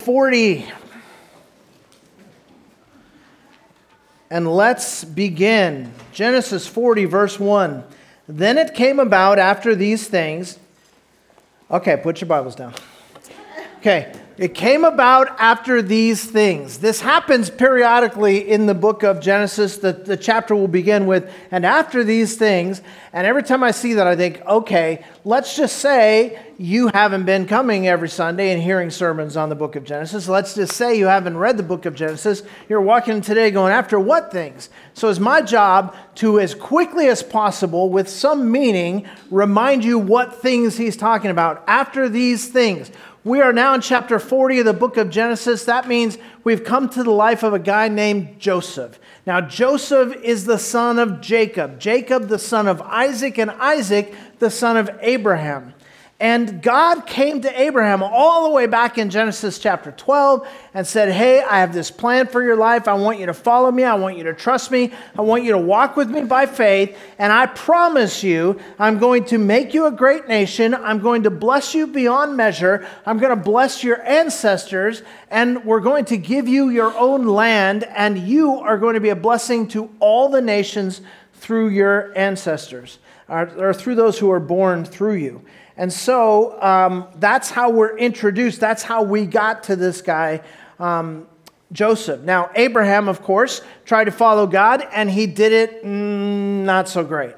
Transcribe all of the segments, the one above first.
40. And let's begin. Genesis 40, verse 1. Then it came about after these things. Okay, put your Bibles down. Okay, it came about after these things. This happens periodically in the book of Genesis. The, the chapter will begin with, and after these things. And every time I see that, I think, okay, let's just say you haven't been coming every Sunday and hearing sermons on the book of Genesis. Let's just say you haven't read the book of Genesis. You're walking today going, after what things? So it's my job to, as quickly as possible, with some meaning, remind you what things he's talking about. After these things. We are now in chapter 40 of the book of Genesis. That means we've come to the life of a guy named Joseph. Now, Joseph is the son of Jacob, Jacob, the son of Isaac, and Isaac, the son of Abraham. And God came to Abraham all the way back in Genesis chapter 12 and said, Hey, I have this plan for your life. I want you to follow me. I want you to trust me. I want you to walk with me by faith. And I promise you, I'm going to make you a great nation. I'm going to bless you beyond measure. I'm going to bless your ancestors. And we're going to give you your own land. And you are going to be a blessing to all the nations through your ancestors, or, or through those who are born through you. And so um, that's how we're introduced. That's how we got to this guy, um, Joseph. Now, Abraham, of course, tried to follow God, and he did it mm, not so great.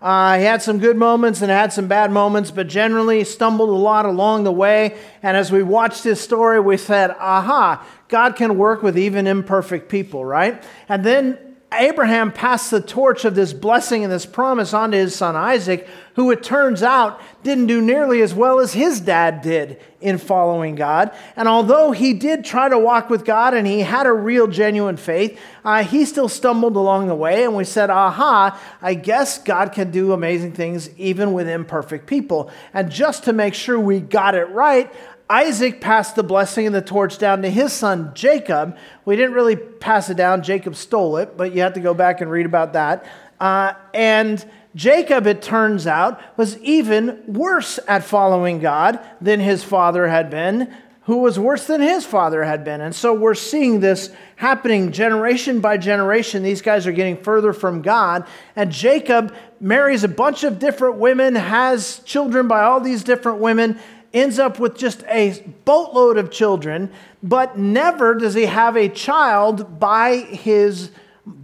Uh, he had some good moments and had some bad moments, but generally stumbled a lot along the way. And as we watched his story, we said, aha, God can work with even imperfect people, right? And then Abraham passed the torch of this blessing and this promise on to his son Isaac, who it turns out didn't do nearly as well as his dad did in following God. And although he did try to walk with God and he had a real, genuine faith, uh, he still stumbled along the way. And we said, aha, I guess God can do amazing things even with imperfect people. And just to make sure we got it right, Isaac passed the blessing and the torch down to his son Jacob. We didn't really pass it down, Jacob stole it, but you have to go back and read about that. Uh, and Jacob, it turns out, was even worse at following God than his father had been, who was worse than his father had been. And so we're seeing this happening generation by generation. These guys are getting further from God. And Jacob marries a bunch of different women, has children by all these different women, ends up with just a boatload of children, but never does he have a child by his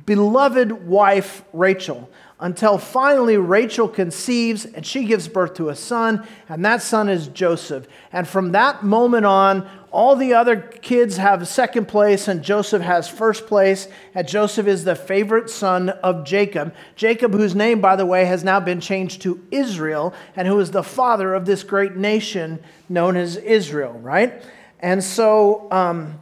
beloved wife, Rachel until finally Rachel conceives and she gives birth to a son, and that son is Joseph. And from that moment on, all the other kids have second place, and Joseph has first place. And Joseph is the favorite son of Jacob. Jacob, whose name, by the way, has now been changed to Israel, and who is the father of this great nation known as Israel, right? And so, um,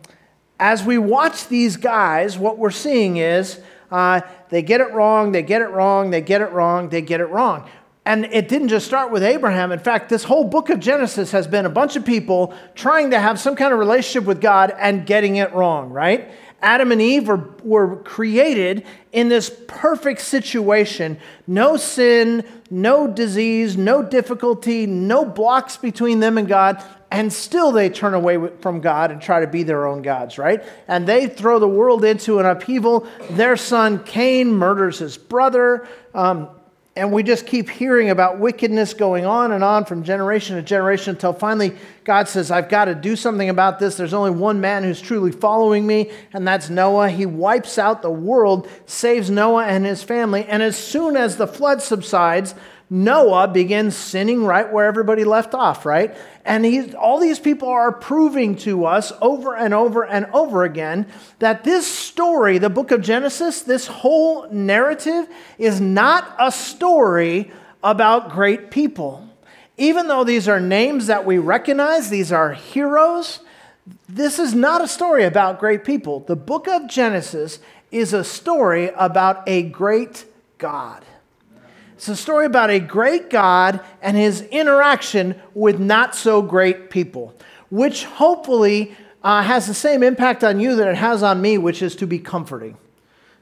as we watch these guys, what we're seeing is uh, they get it wrong, they get it wrong, they get it wrong, they get it wrong. And it didn't just start with Abraham. In fact, this whole book of Genesis has been a bunch of people trying to have some kind of relationship with God and getting it wrong, right? Adam and Eve were, were created in this perfect situation no sin, no disease, no difficulty, no blocks between them and God and still they turn away from God and try to be their own gods, right? And they throw the world into an upheaval. Their son Cain murders his brother. Um, and we just keep hearing about wickedness going on and on from generation to generation until finally God says, I've got to do something about this. There's only one man who's truly following me, and that's Noah. He wipes out the world, saves Noah and his family. And as soon as the flood subsides, Noah begins sinning right where everybody left off, right? And he, all these people are proving to us over and over and over again that this story, the book of Genesis, this whole narrative is not a story about great people. Even though these are names that we recognize, these are heroes, this is not a story about great people. The book of Genesis is a story about a great God. It's a story about a great God and his interaction with not so great people, which hopefully uh, has the same impact on you that it has on me, which is to be comforting.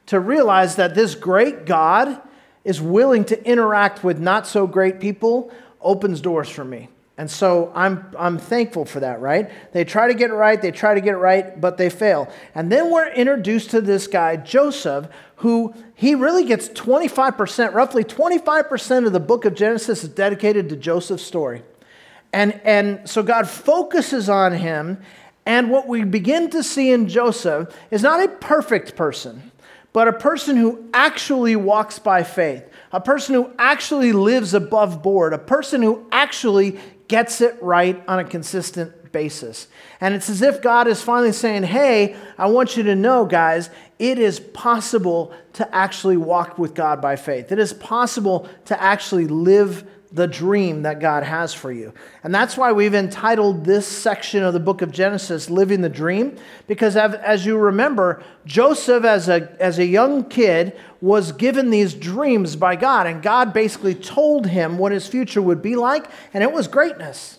To realize that this great God is willing to interact with not so great people opens doors for me. And so I'm, I'm thankful for that, right? They try to get it right, they try to get it right, but they fail. And then we're introduced to this guy, Joseph, who he really gets 25%, roughly 25% of the book of Genesis is dedicated to Joseph's story. And, and so God focuses on him. And what we begin to see in Joseph is not a perfect person, but a person who actually walks by faith, a person who actually lives above board, a person who actually gets it right on a consistent basis. And it's as if God is finally saying, Hey, I want you to know, guys, it is possible to actually walk with God by faith. It is possible to actually live the dream that God has for you. And that's why we've entitled this section of the book of Genesis Living the Dream, because as you remember, Joseph, as a, as a young kid, was given these dreams by God, and God basically told him what his future would be like, and it was greatness.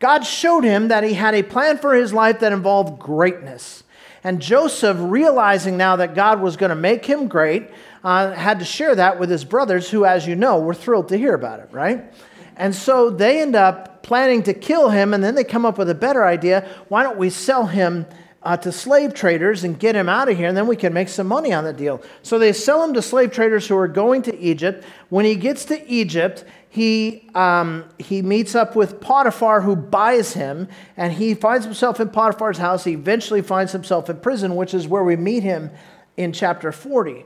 God showed him that he had a plan for his life that involved greatness. And Joseph, realizing now that God was going to make him great, uh, had to share that with his brothers, who, as you know, were thrilled to hear about it, right? And so they end up planning to kill him, and then they come up with a better idea. Why don't we sell him uh, to slave traders and get him out of here, and then we can make some money on the deal? So they sell him to slave traders who are going to Egypt. When he gets to Egypt, he, um, he meets up with Potiphar, who buys him, and he finds himself in Potiphar's house. He eventually finds himself in prison, which is where we meet him in chapter 40.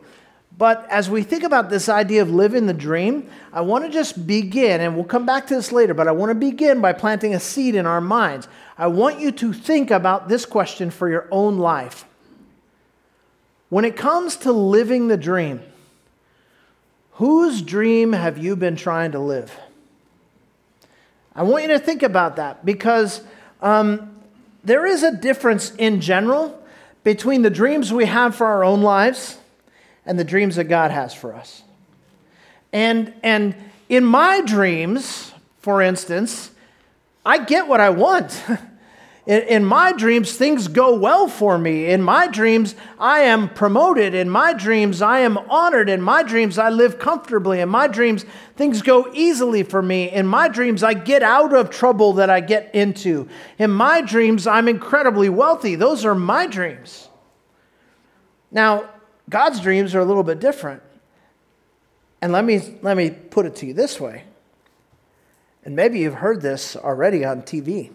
But as we think about this idea of living the dream, I want to just begin, and we'll come back to this later, but I want to begin by planting a seed in our minds. I want you to think about this question for your own life. When it comes to living the dream, whose dream have you been trying to live? I want you to think about that because um, there is a difference in general between the dreams we have for our own lives and the dreams that God has for us. And, and in my dreams, for instance, I get what I want. in, in my dreams, things go well for me. In my dreams, I am promoted. In my dreams, I am honored. In my dreams, I live comfortably. In my dreams, things go easily for me. In my dreams, I get out of trouble that I get into. In my dreams, I'm incredibly wealthy. Those are my dreams. Now, God's dreams are a little bit different. And let me, let me put it to you this way. And maybe you've heard this already on TV.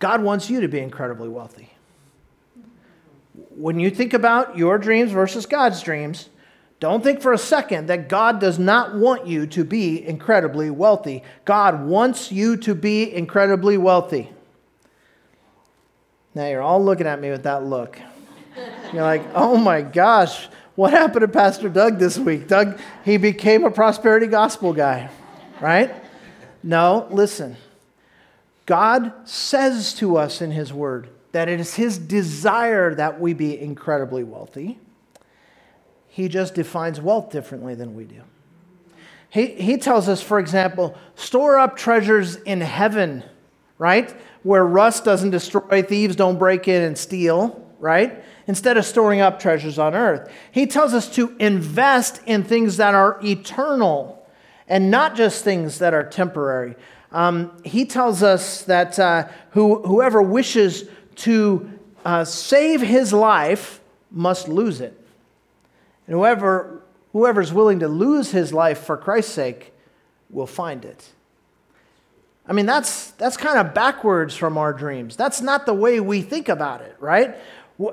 God wants you to be incredibly wealthy. When you think about your dreams versus God's dreams, don't think for a second that God does not want you to be incredibly wealthy. God wants you to be incredibly wealthy. Now you're all looking at me with that look. You're like, oh my gosh, what happened to Pastor Doug this week? Doug, he became a prosperity gospel guy, right? No, listen. God says to us in His Word that it is His desire that we be incredibly wealthy. He just defines wealth differently than we do. He, he tells us, for example, store up treasures in heaven, right? Where rust doesn't destroy, thieves don't break in and steal, right? instead of storing up treasures on earth. He tells us to invest in things that are eternal and not just things that are temporary. Um, he tells us that uh, who, whoever wishes to uh, save his life must lose it. And whoever, whoever's willing to lose his life for Christ's sake will find it. I mean, that's, that's kind of backwards from our dreams. That's not the way we think about it, right?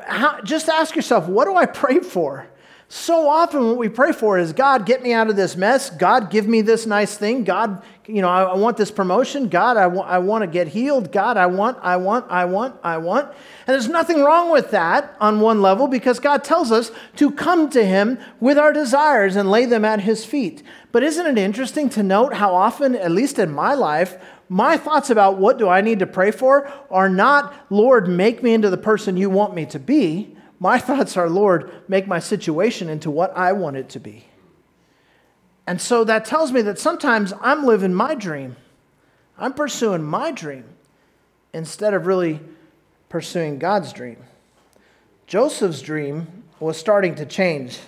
How, just ask yourself, what do I pray for? So often, what we pray for is God, get me out of this mess. God, give me this nice thing. God, you know, I, I want this promotion. God, I, wa- I want to get healed. God, I want, I want, I want, I want. And there's nothing wrong with that on one level because God tells us to come to Him with our desires and lay them at His feet. But isn't it interesting to note how often, at least in my life, my thoughts about what do I need to pray for are not, Lord, make me into the person you want me to be. My thoughts are, Lord, make my situation into what I want it to be. And so that tells me that sometimes I'm living my dream. I'm pursuing my dream instead of really pursuing God's dream. Joseph's dream was starting to change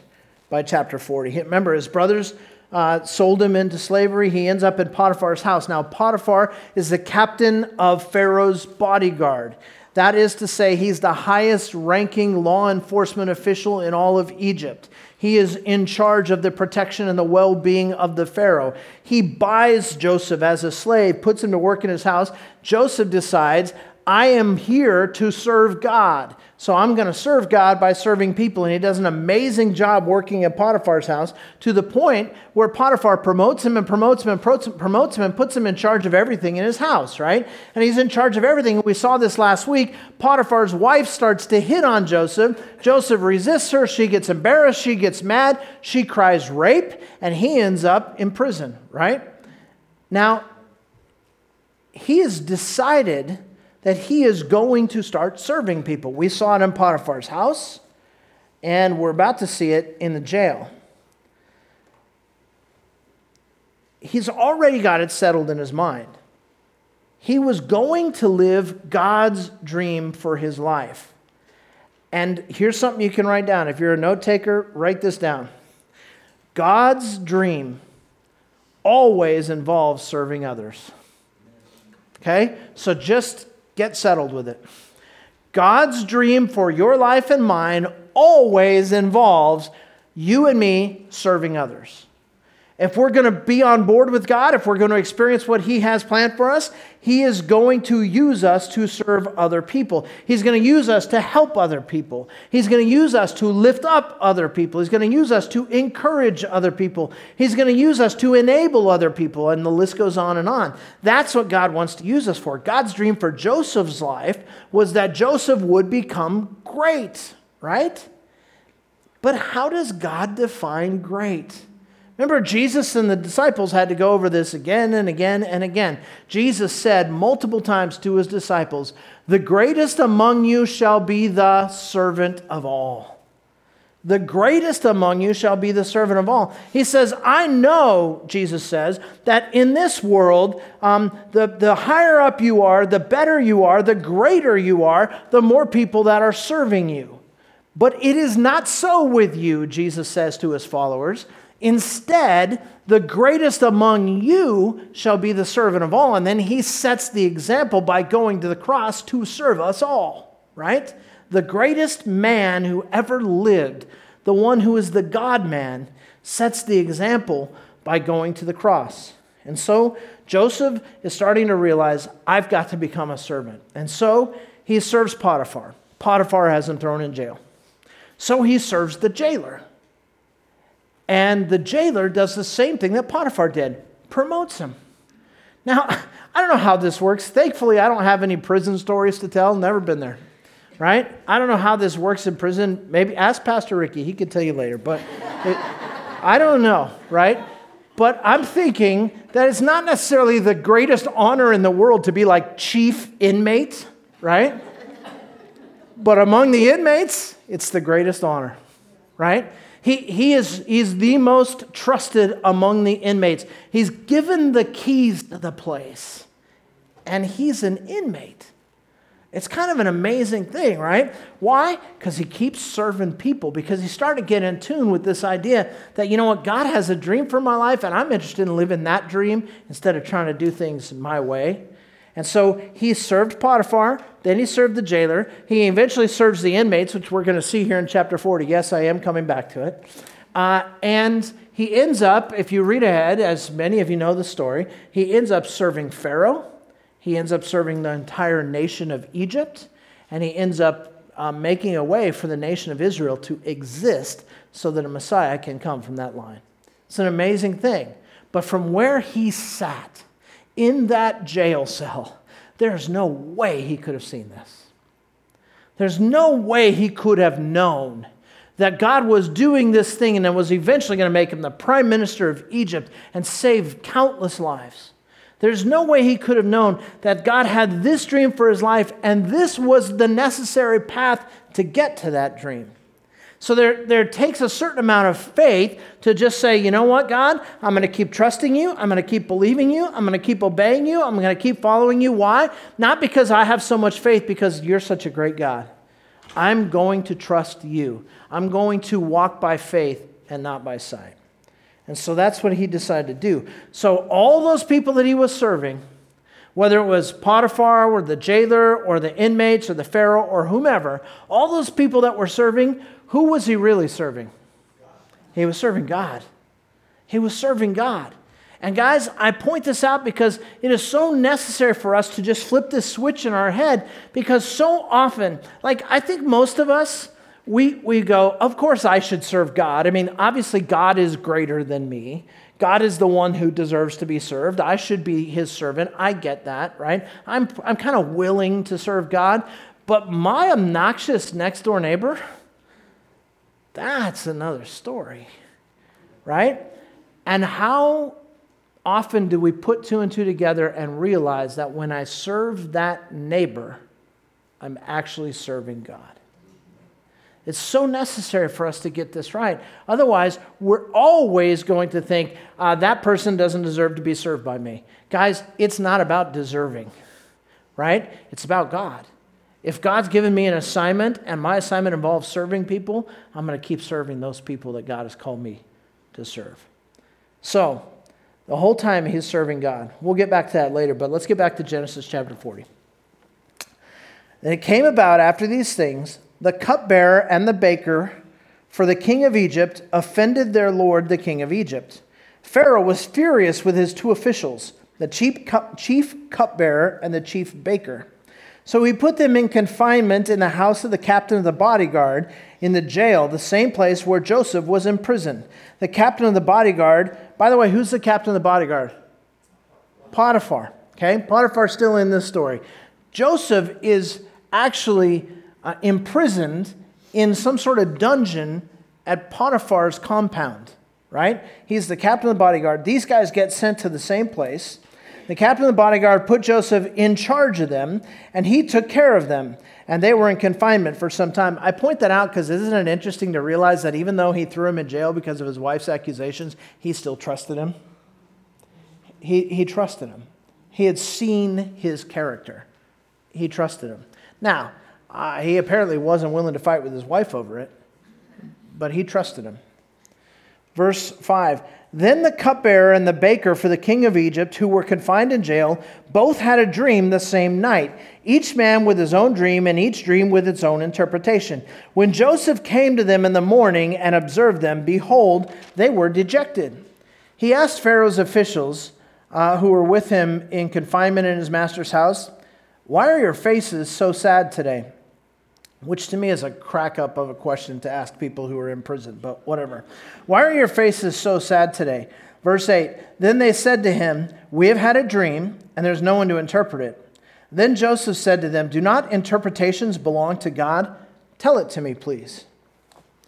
by chapter 40. Remember, his brothers uh, sold him into slavery. He ends up in Potiphar's house. Now, Potiphar is the captain of Pharaoh's bodyguard. That is to say, he's the highest ranking law enforcement official in all of Egypt. He is in charge of the protection and the well being of the Pharaoh. He buys Joseph as a slave, puts him to work in his house. Joseph decides, I am here to serve God. So I'm going to serve God by serving people. And he does an amazing job working at Potiphar's house to the point where Potiphar promotes him and promotes him and promotes him and puts him in charge of everything in his house, right? And he's in charge of everything. We saw this last week. Potiphar's wife starts to hit on Joseph. Joseph resists her. She gets embarrassed. She gets mad. She cries rape. And he ends up in prison, right? Now, he has decided that he is going to start serving people. We saw it in Potiphar's house, and we're about to see it in the jail. He's already got it settled in his mind. He was going to live God's dream for his life. And here's something you can write down. If you're a note taker, write this down. God's dream always involves serving others. Okay? So just Get settled with it. God's dream for your life and mine always involves you and me serving others. If we're going to be on board with God, if we're going to experience what He has planned for us, He is going to use us to serve other people. He's going to use us to help other people. He's going to use us to lift up other people. He's going to use us to encourage other people. He's going to use us to enable other people. And the list goes on and on. That's what God wants to use us for. God's dream for Joseph's life was that Joseph would become great, right? But how does God define great? Remember, Jesus and the disciples had to go over this again and again and again. Jesus said multiple times to his disciples, The greatest among you shall be the servant of all. The greatest among you shall be the servant of all. He says, I know, Jesus says, that in this world, um, the, the higher up you are, the better you are, the greater you are, the more people that are serving you. But it is not so with you, Jesus says to his followers. Instead, the greatest among you shall be the servant of all. And then he sets the example by going to the cross to serve us all, right? The greatest man who ever lived, the one who is the God man, sets the example by going to the cross. And so Joseph is starting to realize, I've got to become a servant. And so he serves Potiphar. Potiphar has him thrown in jail. So he serves the jailer. And the jailer does the same thing that Potiphar did promotes him. Now, I don't know how this works. Thankfully, I don't have any prison stories to tell. Never been there, right? I don't know how this works in prison. Maybe ask Pastor Ricky. He could tell you later. But it, I don't know, right? But I'm thinking that it's not necessarily the greatest honor in the world to be like chief inmate, right? But among the inmates, it's the greatest honor, right? He, he is he's the most trusted among the inmates. He's given the keys to the place, and he's an inmate. It's kind of an amazing thing, right? Why? Because he keeps serving people, because he started to get in tune with this idea that, you know what, God has a dream for my life, and I'm interested in living that dream instead of trying to do things my way. And so he served Potiphar, then he served the jailer. He eventually serves the inmates, which we're going to see here in chapter 40. Yes, I am coming back to it. Uh, and he ends up, if you read ahead, as many of you know the story, he ends up serving Pharaoh. He ends up serving the entire nation of Egypt. And he ends up uh, making a way for the nation of Israel to exist so that a Messiah can come from that line. It's an amazing thing. But from where he sat, in that jail cell, there's no way he could have seen this. There's no way he could have known that God was doing this thing and was eventually going to make him the prime minister of Egypt and save countless lives. There's no way he could have known that God had this dream for his life and this was the necessary path to get to that dream. So there, there takes a certain amount of faith to just say, you know what, God, I'm going to keep trusting you. I'm going to keep believing you. I'm going to keep obeying you. I'm going to keep following you. Why? Not because I have so much faith, because you're such a great God. I'm going to trust you. I'm going to walk by faith and not by sight. And so that's what he decided to do. So all those people that he was serving, whether it was Potiphar or the jailer or the inmates or the Pharaoh or whomever, all those people that were serving, who was he really serving? He was serving God. He was serving God. And guys, I point this out because it is so necessary for us to just flip this switch in our head because so often, like I think most of us, we, we go, of course I should serve God. I mean, obviously, God is greater than me. God is the one who deserves to be served. I should be his servant. I get that, right? I'm, I'm kind of willing to serve God. But my obnoxious next door neighbor, that's another story, right? And how often do we put two and two together and realize that when I serve that neighbor, I'm actually serving God? It's so necessary for us to get this right. Otherwise, we're always going to think uh, that person doesn't deserve to be served by me. Guys, it's not about deserving, right? It's about God. If God's given me an assignment and my assignment involves serving people, I'm going to keep serving those people that God has called me to serve. So, the whole time he's serving God. We'll get back to that later, but let's get back to Genesis chapter 40. And it came about after these things the cupbearer and the baker for the king of Egypt offended their lord, the king of Egypt. Pharaoh was furious with his two officials, the chief, chief cupbearer and the chief baker. So he put them in confinement in the house of the captain of the bodyguard in the jail, the same place where Joseph was imprisoned. The captain of the bodyguard, by the way, who's the captain of the bodyguard? Potiphar. Okay? Potiphar's still in this story. Joseph is actually uh, imprisoned in some sort of dungeon at Potiphar's compound, right? He's the captain of the bodyguard. These guys get sent to the same place. The captain of the bodyguard put Joseph in charge of them, and he took care of them. And they were in confinement for some time. I point that out because isn't it interesting to realize that even though he threw him in jail because of his wife's accusations, he still trusted him? He, he trusted him. He had seen his character. He trusted him. Now, uh, he apparently wasn't willing to fight with his wife over it, but he trusted him. Verse 5 Then the cupbearer and the baker for the king of Egypt, who were confined in jail, both had a dream the same night, each man with his own dream, and each dream with its own interpretation. When Joseph came to them in the morning and observed them, behold, they were dejected. He asked Pharaoh's officials uh, who were with him in confinement in his master's house, Why are your faces so sad today? Which to me is a crack up of a question to ask people who are in prison, but whatever. Why are your faces so sad today? Verse 8 Then they said to him, We have had a dream, and there's no one to interpret it. Then Joseph said to them, Do not interpretations belong to God? Tell it to me, please.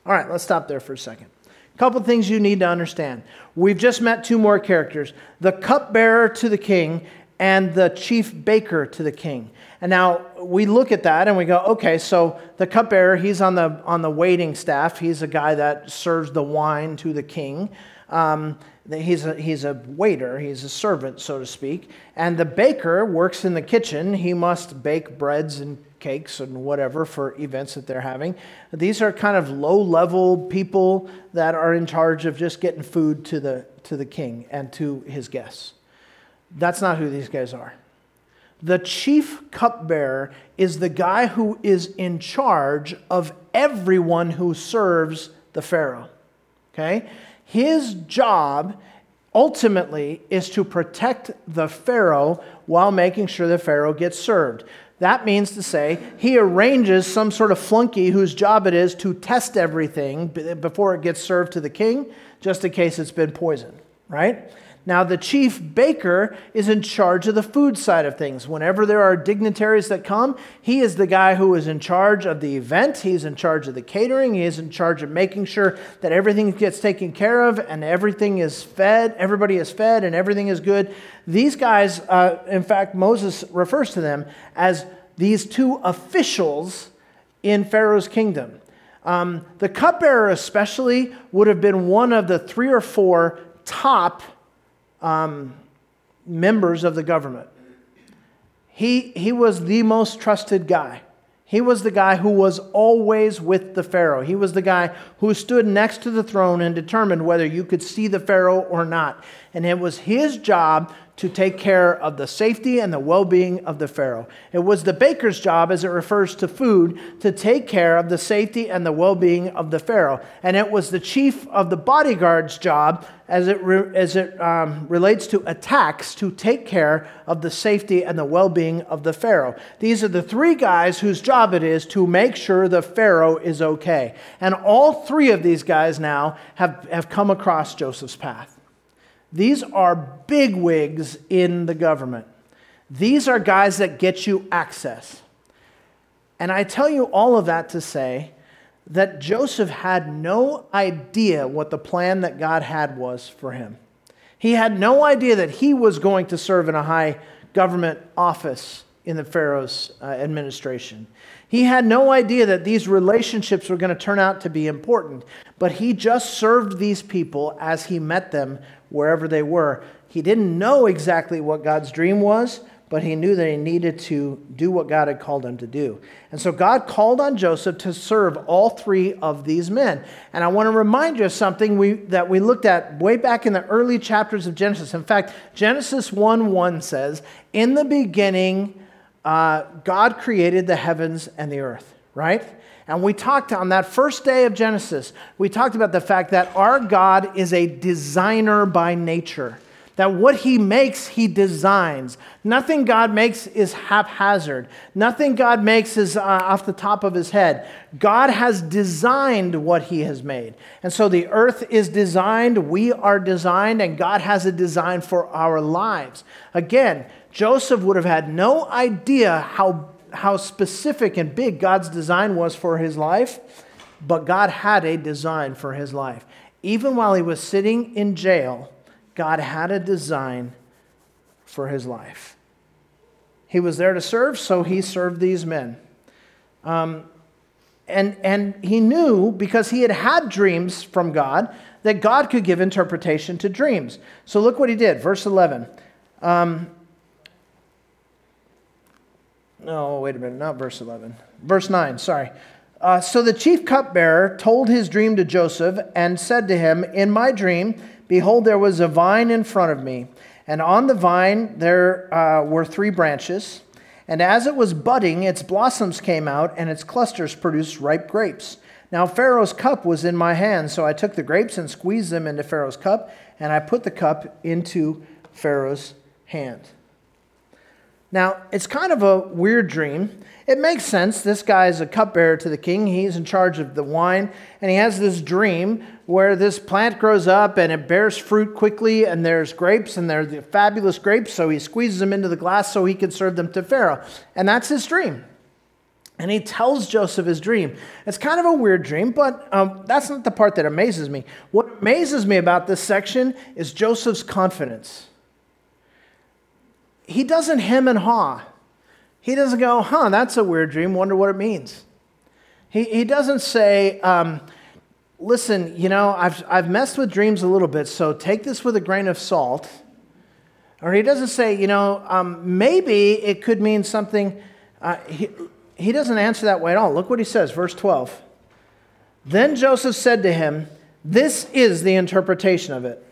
All right, let's stop there for a second. A couple things you need to understand. We've just met two more characters the cupbearer to the king and the chief baker to the king. And now we look at that and we go, okay, so the cupbearer, he's on the, on the waiting staff. He's a guy that serves the wine to the king. Um, he's, a, he's a waiter, he's a servant, so to speak. And the baker works in the kitchen. He must bake breads and cakes and whatever for events that they're having. These are kind of low level people that are in charge of just getting food to the, to the king and to his guests. That's not who these guys are. The chief cupbearer is the guy who is in charge of everyone who serves the Pharaoh. Okay? His job ultimately is to protect the Pharaoh while making sure the Pharaoh gets served. That means to say, he arranges some sort of flunky whose job it is to test everything before it gets served to the king, just in case it's been poisoned, right? Now, the chief baker is in charge of the food side of things. Whenever there are dignitaries that come, he is the guy who is in charge of the event. He's in charge of the catering. He is in charge of making sure that everything gets taken care of and everything is fed, everybody is fed, and everything is good. These guys, uh, in fact, Moses refers to them as these two officials in Pharaoh's kingdom. Um, the cupbearer, especially, would have been one of the three or four top um, members of the government. He, he was the most trusted guy. He was the guy who was always with the Pharaoh. He was the guy who stood next to the throne and determined whether you could see the Pharaoh or not. And it was his job to take care of the safety and the well being of the Pharaoh. It was the baker's job, as it refers to food, to take care of the safety and the well being of the Pharaoh. And it was the chief of the bodyguard's job, as it, re- as it um, relates to attacks, to take care of the safety and the well being of the Pharaoh. These are the three guys whose job it is to make sure the Pharaoh is okay. And all three of these guys now have, have come across Joseph's path. These are big wigs in the government. These are guys that get you access. And I tell you all of that to say that Joseph had no idea what the plan that God had was for him. He had no idea that he was going to serve in a high government office in the Pharaoh's uh, administration. He had no idea that these relationships were going to turn out to be important, but he just served these people as he met them wherever they were. He didn't know exactly what God's dream was, but he knew that he needed to do what God had called him to do. And so God called on Joseph to serve all three of these men. And I want to remind you of something we, that we looked at way back in the early chapters of Genesis. In fact, Genesis 1 1 says, In the beginning, uh, God created the heavens and the earth, right? And we talked on that first day of Genesis, we talked about the fact that our God is a designer by nature. That what he makes, he designs. Nothing God makes is haphazard. Nothing God makes is uh, off the top of his head. God has designed what he has made. And so the earth is designed, we are designed, and God has a design for our lives. Again, Joseph would have had no idea how how specific and big God's design was for his life, but God had a design for his life. Even while he was sitting in jail, God had a design for his life. He was there to serve, so he served these men. Um, and, and he knew because he had had dreams from God that God could give interpretation to dreams. So look what he did. Verse 11. Um, no, wait a minute, not verse 11. Verse 9, sorry. Uh, so the chief cupbearer told his dream to Joseph and said to him, In my dream, behold, there was a vine in front of me, and on the vine there uh, were three branches. And as it was budding, its blossoms came out, and its clusters produced ripe grapes. Now Pharaoh's cup was in my hand, so I took the grapes and squeezed them into Pharaoh's cup, and I put the cup into Pharaoh's hand. Now, it's kind of a weird dream. It makes sense. This guy is a cupbearer to the king. He's in charge of the wine. And he has this dream where this plant grows up and it bears fruit quickly, and there's grapes, and they're the fabulous grapes. So he squeezes them into the glass so he can serve them to Pharaoh. And that's his dream. And he tells Joseph his dream. It's kind of a weird dream, but um, that's not the part that amazes me. What amazes me about this section is Joseph's confidence he doesn't hem and haw. He doesn't go, huh, that's a weird dream, wonder what it means. He, he doesn't say, um, listen, you know, I've, I've messed with dreams a little bit, so take this with a grain of salt. Or he doesn't say, you know, um, maybe it could mean something. Uh, he, he doesn't answer that way at all. Look what he says, verse 12. Then Joseph said to him, This is the interpretation of it.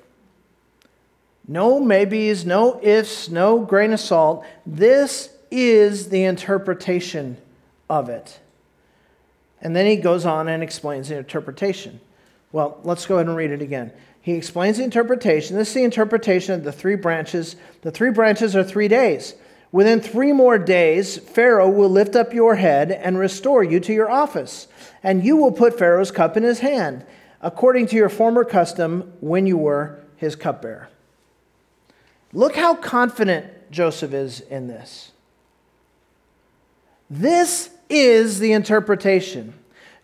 No maybes, no ifs, no grain of salt. This is the interpretation of it. And then he goes on and explains the interpretation. Well, let's go ahead and read it again. He explains the interpretation. This is the interpretation of the three branches. The three branches are three days. Within three more days, Pharaoh will lift up your head and restore you to your office, and you will put Pharaoh's cup in his hand, according to your former custom when you were his cupbearer. Look how confident Joseph is in this. This is the interpretation.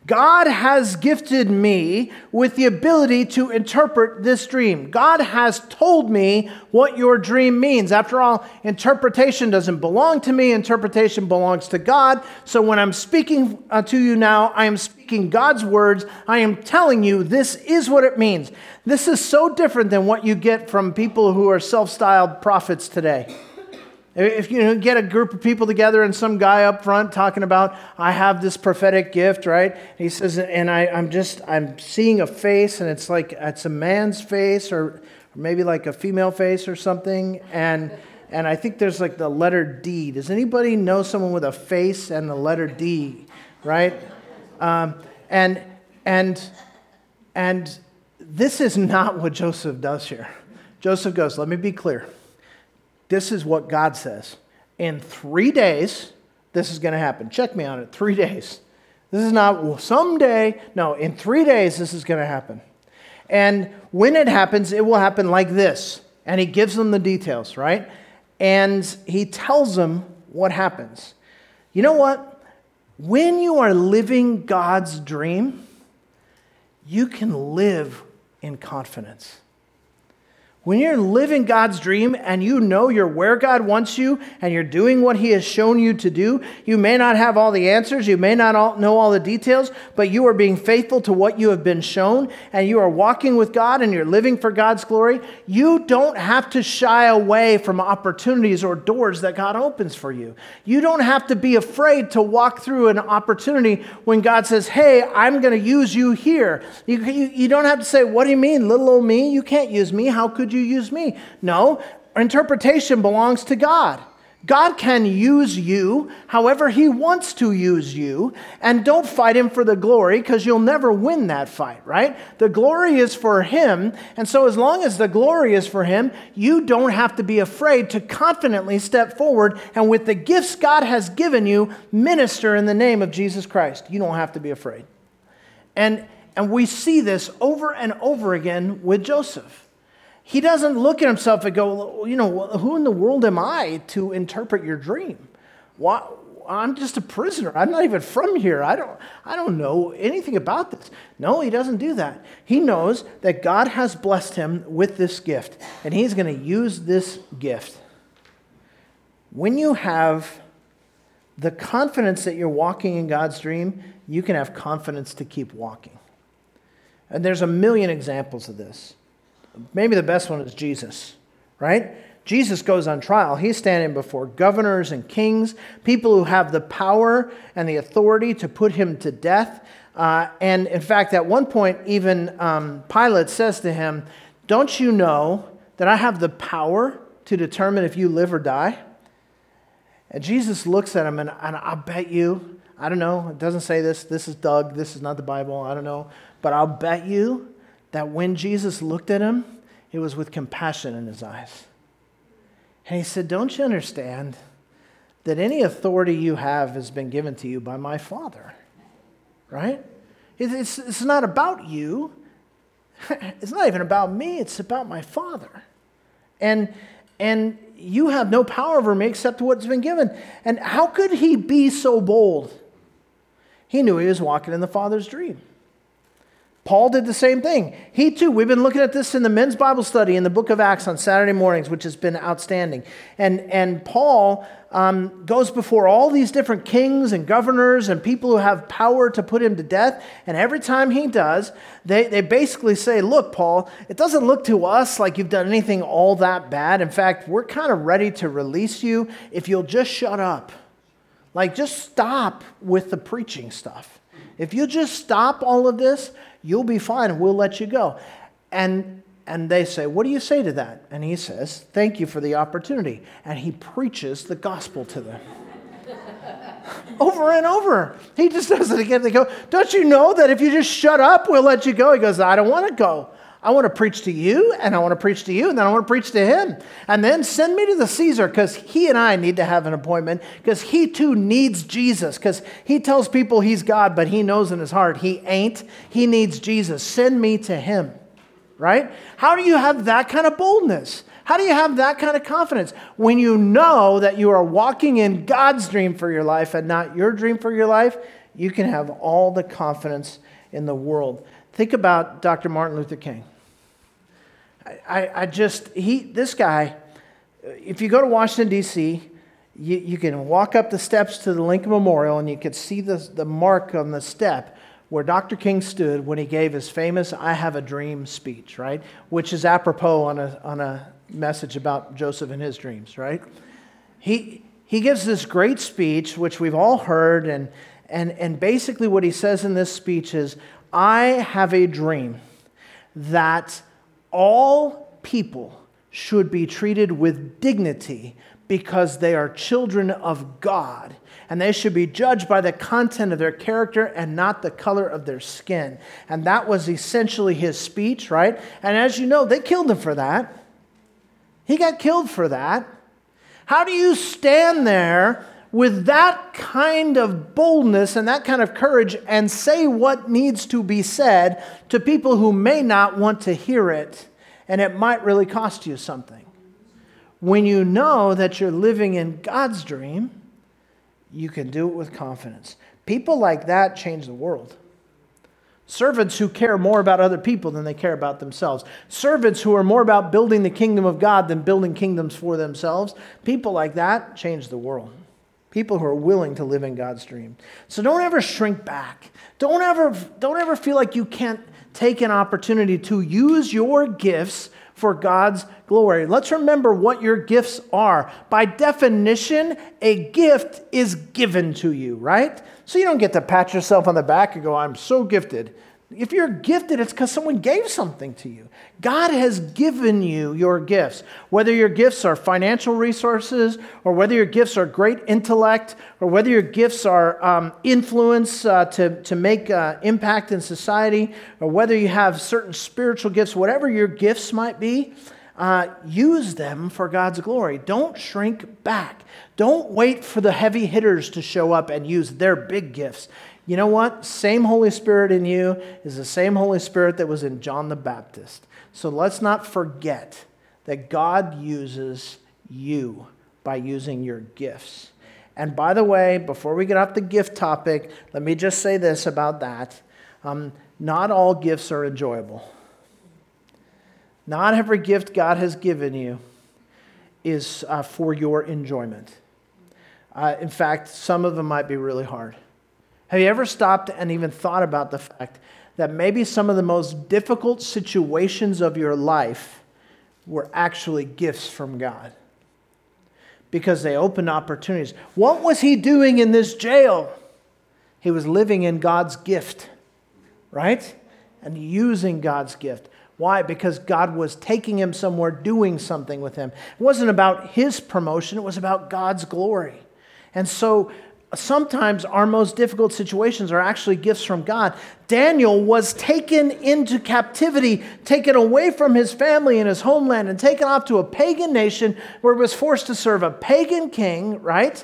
God has gifted me with the ability to interpret this dream. God has told me what your dream means. After all, interpretation doesn't belong to me, interpretation belongs to God. So when I'm speaking uh, to you now, I am speaking God's words. I am telling you this is what it means. This is so different than what you get from people who are self styled prophets today. If you get a group of people together and some guy up front talking about, I have this prophetic gift, right? He says, and I, I'm just, I'm seeing a face and it's like, it's a man's face or, or maybe like a female face or something. And, and I think there's like the letter D. Does anybody know someone with a face and the letter D, right? Um, and, and, and this is not what Joseph does here. Joseph goes, let me be clear. This is what God says. In three days, this is going to happen. Check me on it. Three days. This is not well, someday. No, in three days, this is going to happen. And when it happens, it will happen like this. And he gives them the details, right? And he tells them what happens. You know what? When you are living God's dream, you can live in confidence. When you're living God's dream and you know you're where God wants you and you're doing what He has shown you to do, you may not have all the answers, you may not all know all the details, but you are being faithful to what you have been shown and you are walking with God and you're living for God's glory. You don't have to shy away from opportunities or doors that God opens for you. You don't have to be afraid to walk through an opportunity when God says, Hey, I'm going to use you here. You, you, you don't have to say, What do you mean, little old me? You can't use me. How could you? You use me? No, interpretation belongs to God. God can use you however He wants to use you, and don't fight Him for the glory because you'll never win that fight, right? The glory is for Him, and so as long as the glory is for Him, you don't have to be afraid to confidently step forward and with the gifts God has given you, minister in the name of Jesus Christ. You don't have to be afraid. And, and we see this over and over again with Joseph he doesn't look at himself and go, you know, who in the world am I to interpret your dream? Why, I'm just a prisoner. I'm not even from here. I don't, I don't know anything about this. No, he doesn't do that. He knows that God has blessed him with this gift, and he's going to use this gift. When you have the confidence that you're walking in God's dream, you can have confidence to keep walking. And there's a million examples of this. Maybe the best one is Jesus, right? Jesus goes on trial. He's standing before governors and kings, people who have the power and the authority to put him to death. Uh, and in fact, at one point, even um, Pilate says to him, Don't you know that I have the power to determine if you live or die? And Jesus looks at him, and, and I bet you, I don't know, it doesn't say this. This is Doug. This is not the Bible. I don't know. But I'll bet you that when Jesus looked at him, it was with compassion in his eyes. And he said, Don't you understand that any authority you have has been given to you by my Father? Right? It's, it's not about you. It's not even about me. It's about my Father. And, and you have no power over me except what's been given. And how could he be so bold? He knew he was walking in the Father's dream. Paul did the same thing. He too, we've been looking at this in the men's Bible study in the book of Acts on Saturday mornings, which has been outstanding. And, and Paul um, goes before all these different kings and governors and people who have power to put him to death. And every time he does, they, they basically say, Look, Paul, it doesn't look to us like you've done anything all that bad. In fact, we're kind of ready to release you if you'll just shut up. Like, just stop with the preaching stuff. If you just stop all of this, You'll be fine we'll let you go. And, and they say, What do you say to that? And he says, Thank you for the opportunity. And he preaches the gospel to them. over and over. He just does it again. They go, Don't you know that if you just shut up, we'll let you go? He goes, I don't want to go. I want to preach to you, and I want to preach to you, and then I want to preach to him. And then send me to the Caesar because he and I need to have an appointment because he too needs Jesus because he tells people he's God, but he knows in his heart he ain't. He needs Jesus. Send me to him, right? How do you have that kind of boldness? How do you have that kind of confidence when you know that you are walking in God's dream for your life and not your dream for your life? You can have all the confidence in the world. Think about Dr. Martin Luther King. I, I just, he, this guy, if you go to Washington, D.C., you, you can walk up the steps to the Lincoln Memorial and you can see the, the mark on the step where Dr. King stood when he gave his famous I Have a Dream speech, right? Which is apropos on a, on a message about Joseph and his dreams, right? he, he gives this great speech, which we've all heard, and, and, and basically what he says in this speech is I have a dream that all people should be treated with dignity because they are children of God. And they should be judged by the content of their character and not the color of their skin. And that was essentially his speech, right? And as you know, they killed him for that. He got killed for that. How do you stand there with that kind of boldness and that kind of courage and say what needs to be said to people who may not want to hear it and it might really cost you something? When you know that you're living in God's dream, you can do it with confidence. People like that change the world. Servants who care more about other people than they care about themselves. Servants who are more about building the kingdom of God than building kingdoms for themselves. People like that change the world. People who are willing to live in God's dream. So don't ever shrink back. Don't ever, don't ever feel like you can't take an opportunity to use your gifts for God's glory. Let's remember what your gifts are. By definition, a gift is given to you, right? So you don't get to pat yourself on the back and go, I'm so gifted. If you're gifted, it's because someone gave something to you. God has given you your gifts. Whether your gifts are financial resources, or whether your gifts are great intellect, or whether your gifts are um, influence uh, to, to make uh, impact in society, or whether you have certain spiritual gifts, whatever your gifts might be, uh, use them for God's glory. Don't shrink back. Don't wait for the heavy hitters to show up and use their big gifts. You know what? Same Holy Spirit in you is the same Holy Spirit that was in John the Baptist. So let's not forget that God uses you by using your gifts. And by the way, before we get off the gift topic, let me just say this about that. Um, not all gifts are enjoyable. Not every gift God has given you is uh, for your enjoyment. Uh, in fact, some of them might be really hard. Have you ever stopped and even thought about the fact that maybe some of the most difficult situations of your life were actually gifts from God? Because they opened opportunities. What was he doing in this jail? He was living in God's gift, right? And using God's gift. Why? Because God was taking him somewhere, doing something with him. It wasn't about his promotion, it was about God's glory. And so sometimes our most difficult situations are actually gifts from God. Daniel was taken into captivity, taken away from his family and his homeland, and taken off to a pagan nation where he was forced to serve a pagan king, right?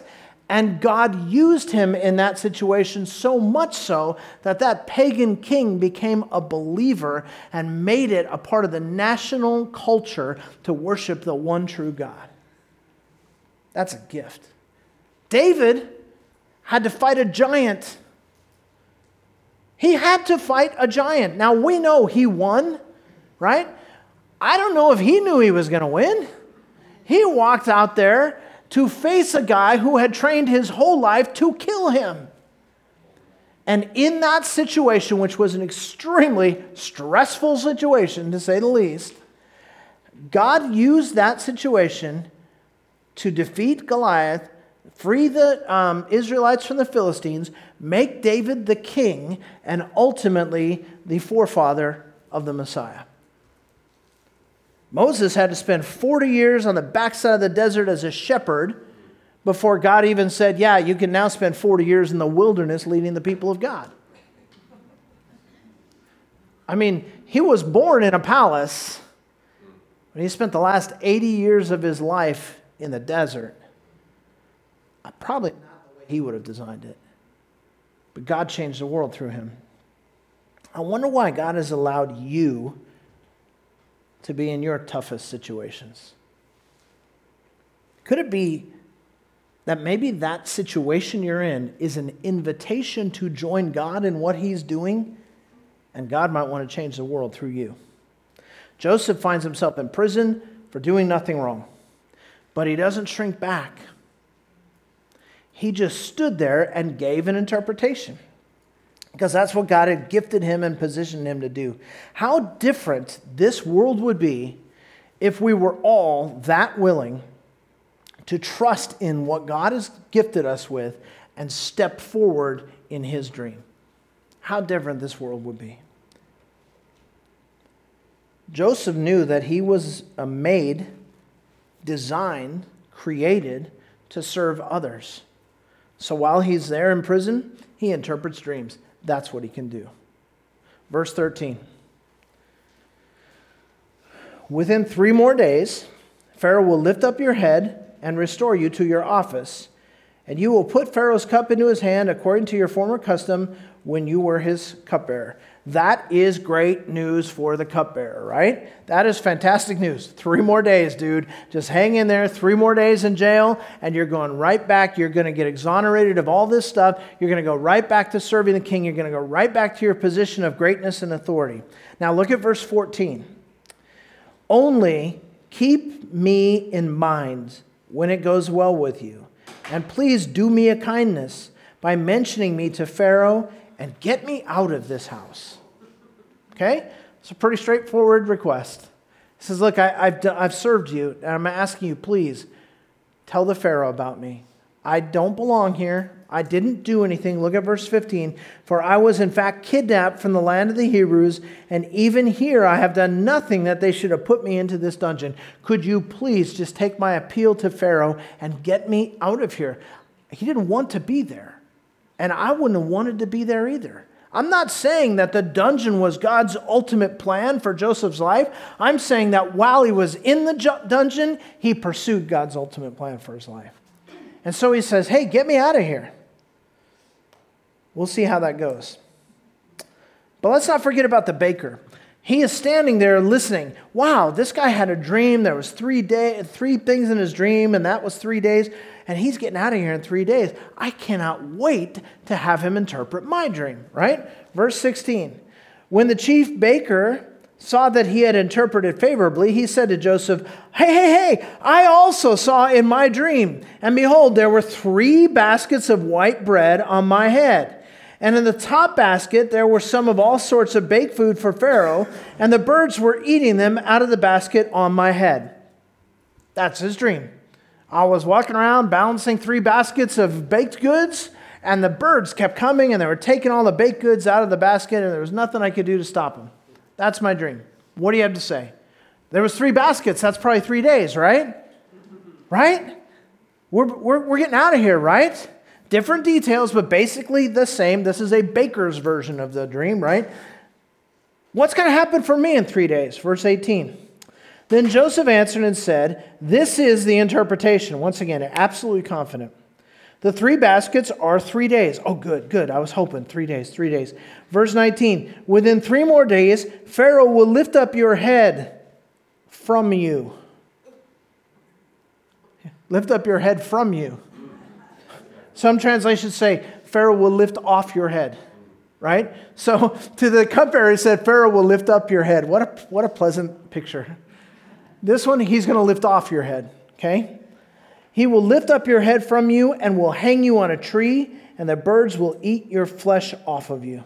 And God used him in that situation so much so that that pagan king became a believer and made it a part of the national culture to worship the one true God. That's a gift. David had to fight a giant. He had to fight a giant. Now we know he won, right? I don't know if he knew he was going to win. He walked out there to face a guy who had trained his whole life to kill him. And in that situation, which was an extremely stressful situation to say the least, God used that situation to defeat Goliath free the um, Israelites from the Philistines, make David the king, and ultimately the forefather of the Messiah. Moses had to spend 40 years on the backside of the desert as a shepherd before God even said, Yeah, you can now spend 40 years in the wilderness leading the people of God. I mean, he was born in a palace, but he spent the last 80 years of his life in the desert. Probably not the way he would have designed it. But God changed the world through him. I wonder why God has allowed you to be in your toughest situations. Could it be that maybe that situation you're in is an invitation to join God in what he's doing? And God might want to change the world through you. Joseph finds himself in prison for doing nothing wrong, but he doesn't shrink back. He just stood there and gave an interpretation because that's what God had gifted him and positioned him to do. How different this world would be if we were all that willing to trust in what God has gifted us with and step forward in His dream. How different this world would be. Joseph knew that he was a made, designed, created to serve others. So while he's there in prison, he interprets dreams. That's what he can do. Verse 13. Within three more days, Pharaoh will lift up your head and restore you to your office, and you will put Pharaoh's cup into his hand according to your former custom when you were his cupbearer. That is great news for the cupbearer, right? That is fantastic news. Three more days, dude. Just hang in there. Three more days in jail, and you're going right back. You're going to get exonerated of all this stuff. You're going to go right back to serving the king. You're going to go right back to your position of greatness and authority. Now, look at verse 14. Only keep me in mind when it goes well with you, and please do me a kindness by mentioning me to Pharaoh and get me out of this house. Okay? It's a pretty straightforward request. He says, Look, I, have I've served you, and I'm asking you, please tell the Pharaoh about me. I don't belong here. I didn't do anything. Look at verse 15. For I was in fact kidnapped from the land of the Hebrews, and even here I have done nothing that they should have put me into this dungeon. Could you please just take my appeal to Pharaoh and get me out of here? He didn't want to be there. And I wouldn't have wanted to be there either. I'm not saying that the dungeon was God's ultimate plan for Joseph's life. I'm saying that while he was in the ju- dungeon, he pursued God's ultimate plan for his life. And so he says, Hey, get me out of here. We'll see how that goes. But let's not forget about the baker. He is standing there listening. Wow, this guy had a dream. There was three day, three things in his dream, and that was three days and he's getting out of here in three days. I cannot wait to have him interpret my dream, right? Verse 16. When the chief baker saw that he had interpreted favorably, he said to Joseph, Hey, hey, hey, I also saw in my dream, and behold, there were three baskets of white bread on my head. And in the top basket, there were some of all sorts of baked food for Pharaoh, and the birds were eating them out of the basket on my head. That's his dream. I was walking around balancing three baskets of baked goods, and the birds kept coming and they were taking all the baked goods out of the basket, and there was nothing I could do to stop them. That's my dream. What do you have to say? There was three baskets. That's probably three days, right? Right? We're, we're, we're getting out of here, right? Different details, but basically the same. This is a baker's version of the dream, right? What's going to happen for me in three days? Verse 18. Then Joseph answered and said, This is the interpretation. Once again, absolutely confident. The three baskets are three days. Oh, good, good. I was hoping three days, three days. Verse 19 Within three more days, Pharaoh will lift up your head from you. Lift up your head from you. Some translations say, Pharaoh will lift off your head, right? So to the cupbearer, he said, Pharaoh will lift up your head. What a, what a pleasant picture. This one, he's going to lift off your head, okay? He will lift up your head from you and will hang you on a tree, and the birds will eat your flesh off of you.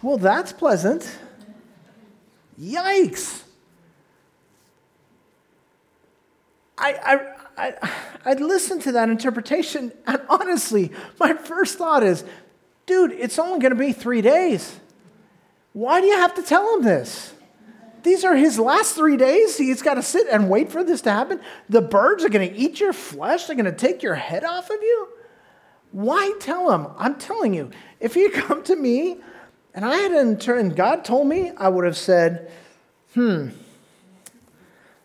Well, that's pleasant. Yikes. I, I, I, I'd listen to that interpretation, and honestly, my first thought is, dude, it's only going to be three days. Why do you have to tell him this? These are his last three days. He's got to sit and wait for this to happen. The birds are going to eat your flesh, they're going to take your head off of you. Why tell him? I'm telling you, if you come to me and I had in turn, God told me, I would have said, hmm,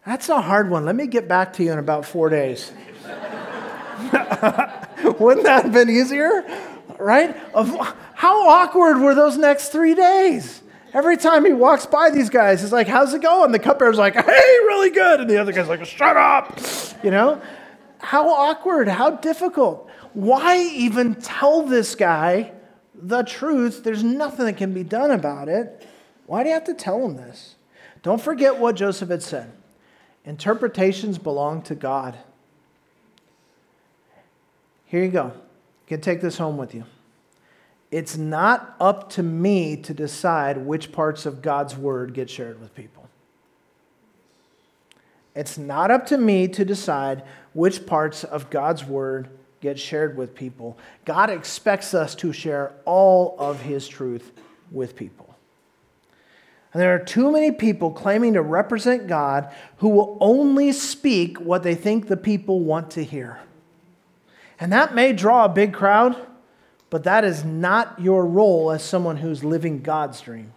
that's a hard one. Let me get back to you in about four days. Wouldn't that have been easier? Right? How awkward were those next three days? Every time he walks by these guys, he's like, How's it going? The cupbearer's like, Hey, really good. And the other guy's like, Shut up. You know? How awkward, how difficult. Why even tell this guy the truth? There's nothing that can be done about it. Why do you have to tell him this? Don't forget what Joseph had said interpretations belong to God. Here you go. You can take this home with you. It's not up to me to decide which parts of God's word get shared with people. It's not up to me to decide which parts of God's word get shared with people. God expects us to share all of his truth with people. And there are too many people claiming to represent God who will only speak what they think the people want to hear. And that may draw a big crowd, but that is not your role as someone who's living God's dream.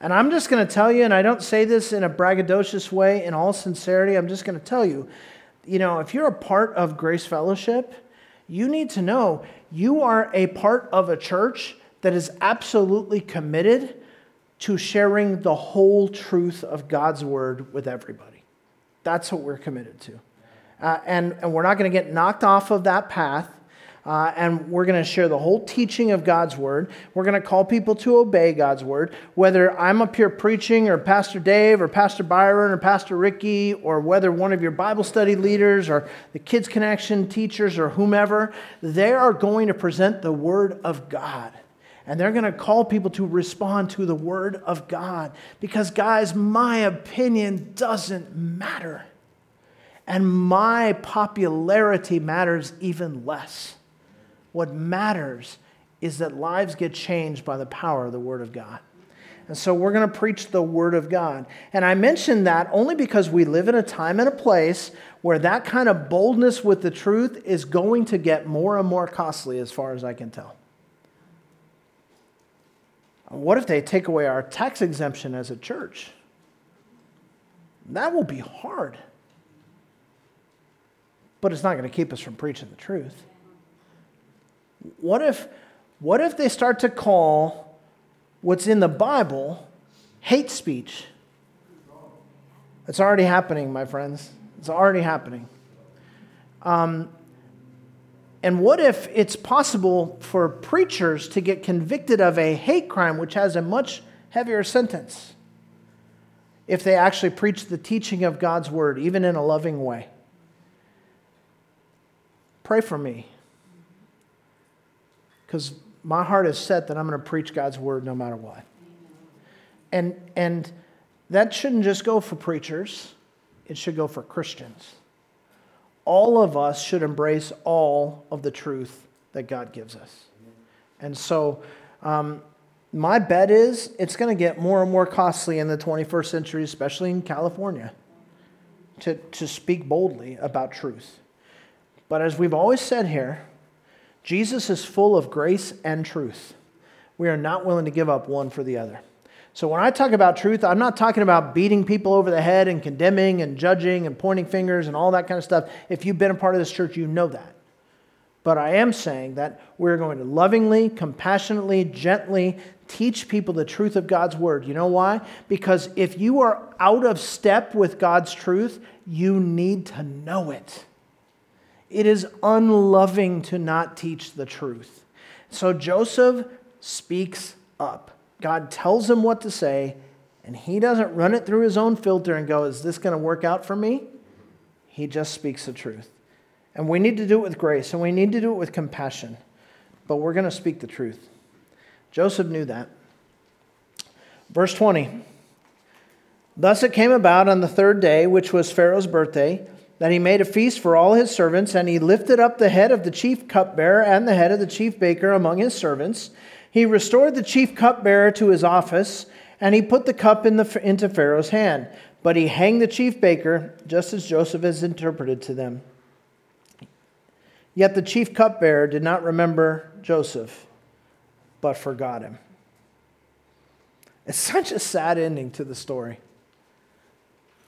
And I'm just going to tell you, and I don't say this in a braggadocious way, in all sincerity, I'm just going to tell you, you know, if you're a part of Grace Fellowship, you need to know you are a part of a church that is absolutely committed to sharing the whole truth of God's word with everybody. That's what we're committed to. Uh, and, and we're not going to get knocked off of that path uh, and we're going to share the whole teaching of God's word. We're going to call people to obey God's word. Whether I'm up here preaching, or Pastor Dave, or Pastor Byron, or Pastor Ricky, or whether one of your Bible study leaders, or the Kids Connection teachers, or whomever, they are going to present the word of God. And they're going to call people to respond to the word of God. Because, guys, my opinion doesn't matter. And my popularity matters even less. What matters is that lives get changed by the power of the Word of God. And so we're going to preach the Word of God. And I mention that only because we live in a time and a place where that kind of boldness with the truth is going to get more and more costly, as far as I can tell. What if they take away our tax exemption as a church? That will be hard. But it's not going to keep us from preaching the truth. What if, what if they start to call what's in the Bible hate speech? It's already happening, my friends. It's already happening. Um, and what if it's possible for preachers to get convicted of a hate crime, which has a much heavier sentence, if they actually preach the teaching of God's word, even in a loving way? Pray for me because my heart is set that I'm going to preach God's word no matter what. And, and that shouldn't just go for preachers, it should go for Christians. All of us should embrace all of the truth that God gives us. And so, um, my bet is it's going to get more and more costly in the 21st century, especially in California, to, to speak boldly about truth. But as we've always said here, Jesus is full of grace and truth. We are not willing to give up one for the other. So when I talk about truth, I'm not talking about beating people over the head and condemning and judging and pointing fingers and all that kind of stuff. If you've been a part of this church, you know that. But I am saying that we're going to lovingly, compassionately, gently teach people the truth of God's word. You know why? Because if you are out of step with God's truth, you need to know it. It is unloving to not teach the truth. So Joseph speaks up. God tells him what to say, and he doesn't run it through his own filter and go, Is this going to work out for me? He just speaks the truth. And we need to do it with grace, and we need to do it with compassion. But we're going to speak the truth. Joseph knew that. Verse 20 Thus it came about on the third day, which was Pharaoh's birthday that he made a feast for all his servants, and he lifted up the head of the chief cupbearer and the head of the chief baker among his servants. He restored the chief cupbearer to his office, and he put the cup in the, into Pharaoh's hand. But he hanged the chief baker, just as Joseph has interpreted to them. Yet the chief cupbearer did not remember Joseph, but forgot him. It's such a sad ending to the story.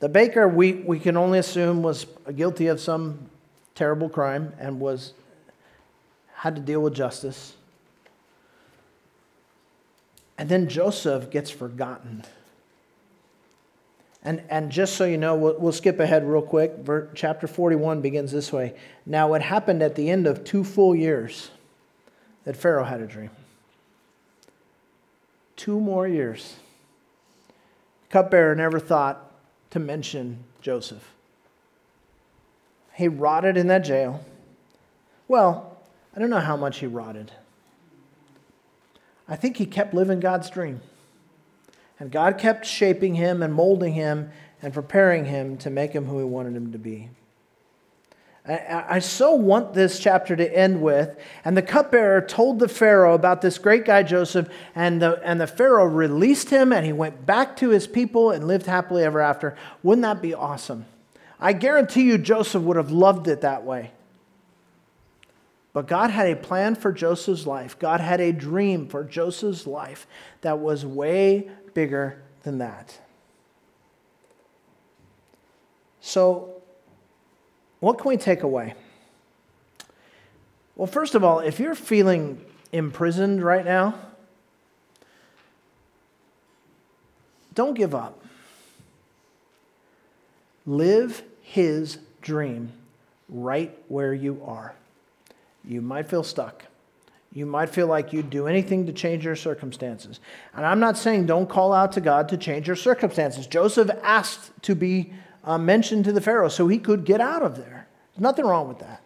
The baker, we, we can only assume, was guilty of some terrible crime and was had to deal with justice. And then Joseph gets forgotten. And, and just so you know, we'll, we'll skip ahead real quick. chapter 41 begins this way. Now, it happened at the end of two full years that Pharaoh had a dream. Two more years. Cupbearer never thought to mention Joseph. He rotted in that jail. Well, I don't know how much he rotted. I think he kept living God's dream. And God kept shaping him and molding him and preparing him to make him who he wanted him to be. I, I so want this chapter to end with, and the cupbearer told the Pharaoh about this great guy Joseph, and the, and the Pharaoh released him, and he went back to his people and lived happily ever after. Wouldn't that be awesome? I guarantee you, Joseph would have loved it that way. But God had a plan for Joseph's life. God had a dream for Joseph's life that was way bigger than that. So, what can we take away? Well, first of all, if you're feeling imprisoned right now, don't give up. Live his dream right where you are. You might feel stuck. You might feel like you'd do anything to change your circumstances. And I'm not saying don't call out to God to change your circumstances. Joseph asked to be uh, mentioned to the Pharaoh so he could get out of there. There's nothing wrong with that.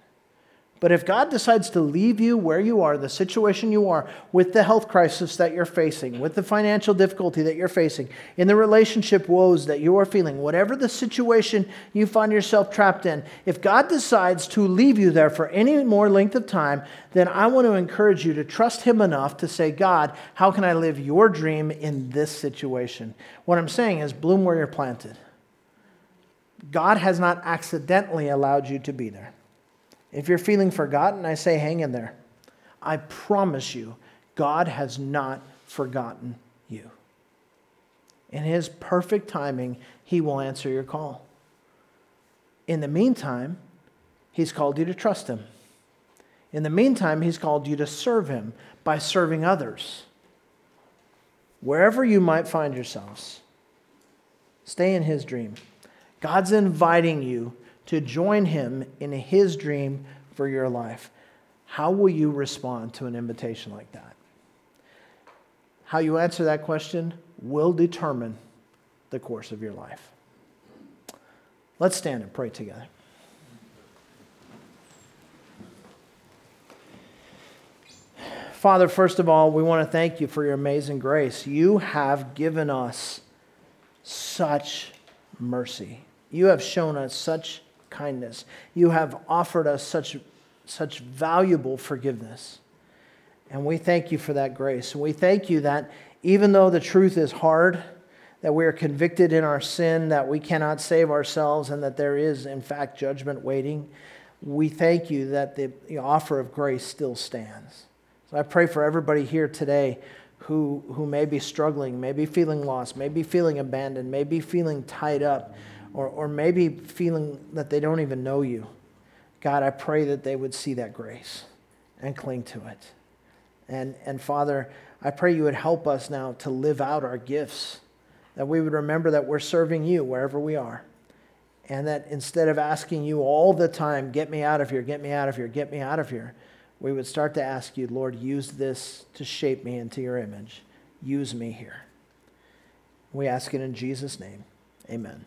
But if God decides to leave you where you are, the situation you are, with the health crisis that you're facing, with the financial difficulty that you're facing, in the relationship woes that you are feeling, whatever the situation you find yourself trapped in, if God decides to leave you there for any more length of time, then I want to encourage you to trust Him enough to say, God, how can I live your dream in this situation? What I'm saying is, bloom where you're planted. God has not accidentally allowed you to be there. If you're feeling forgotten, I say hang in there. I promise you, God has not forgotten you. In His perfect timing, He will answer your call. In the meantime, He's called you to trust Him. In the meantime, He's called you to serve Him by serving others. Wherever you might find yourselves, stay in His dream. God's inviting you to join him in his dream for your life. How will you respond to an invitation like that? How you answer that question will determine the course of your life. Let's stand and pray together. Father, first of all, we want to thank you for your amazing grace. You have given us such mercy. You have shown us such kindness. You have offered us such, such valuable forgiveness. And we thank you for that grace. And we thank you that even though the truth is hard, that we are convicted in our sin, that we cannot save ourselves, and that there is, in fact, judgment waiting, we thank you that the, the offer of grace still stands. So I pray for everybody here today who, who may be struggling, may be feeling lost, may be feeling abandoned, may be feeling tied up or, or maybe feeling that they don't even know you. God, I pray that they would see that grace and cling to it. And, and Father, I pray you would help us now to live out our gifts, that we would remember that we're serving you wherever we are. And that instead of asking you all the time, get me out of here, get me out of here, get me out of here, we would start to ask you, Lord, use this to shape me into your image. Use me here. We ask it in Jesus' name. Amen.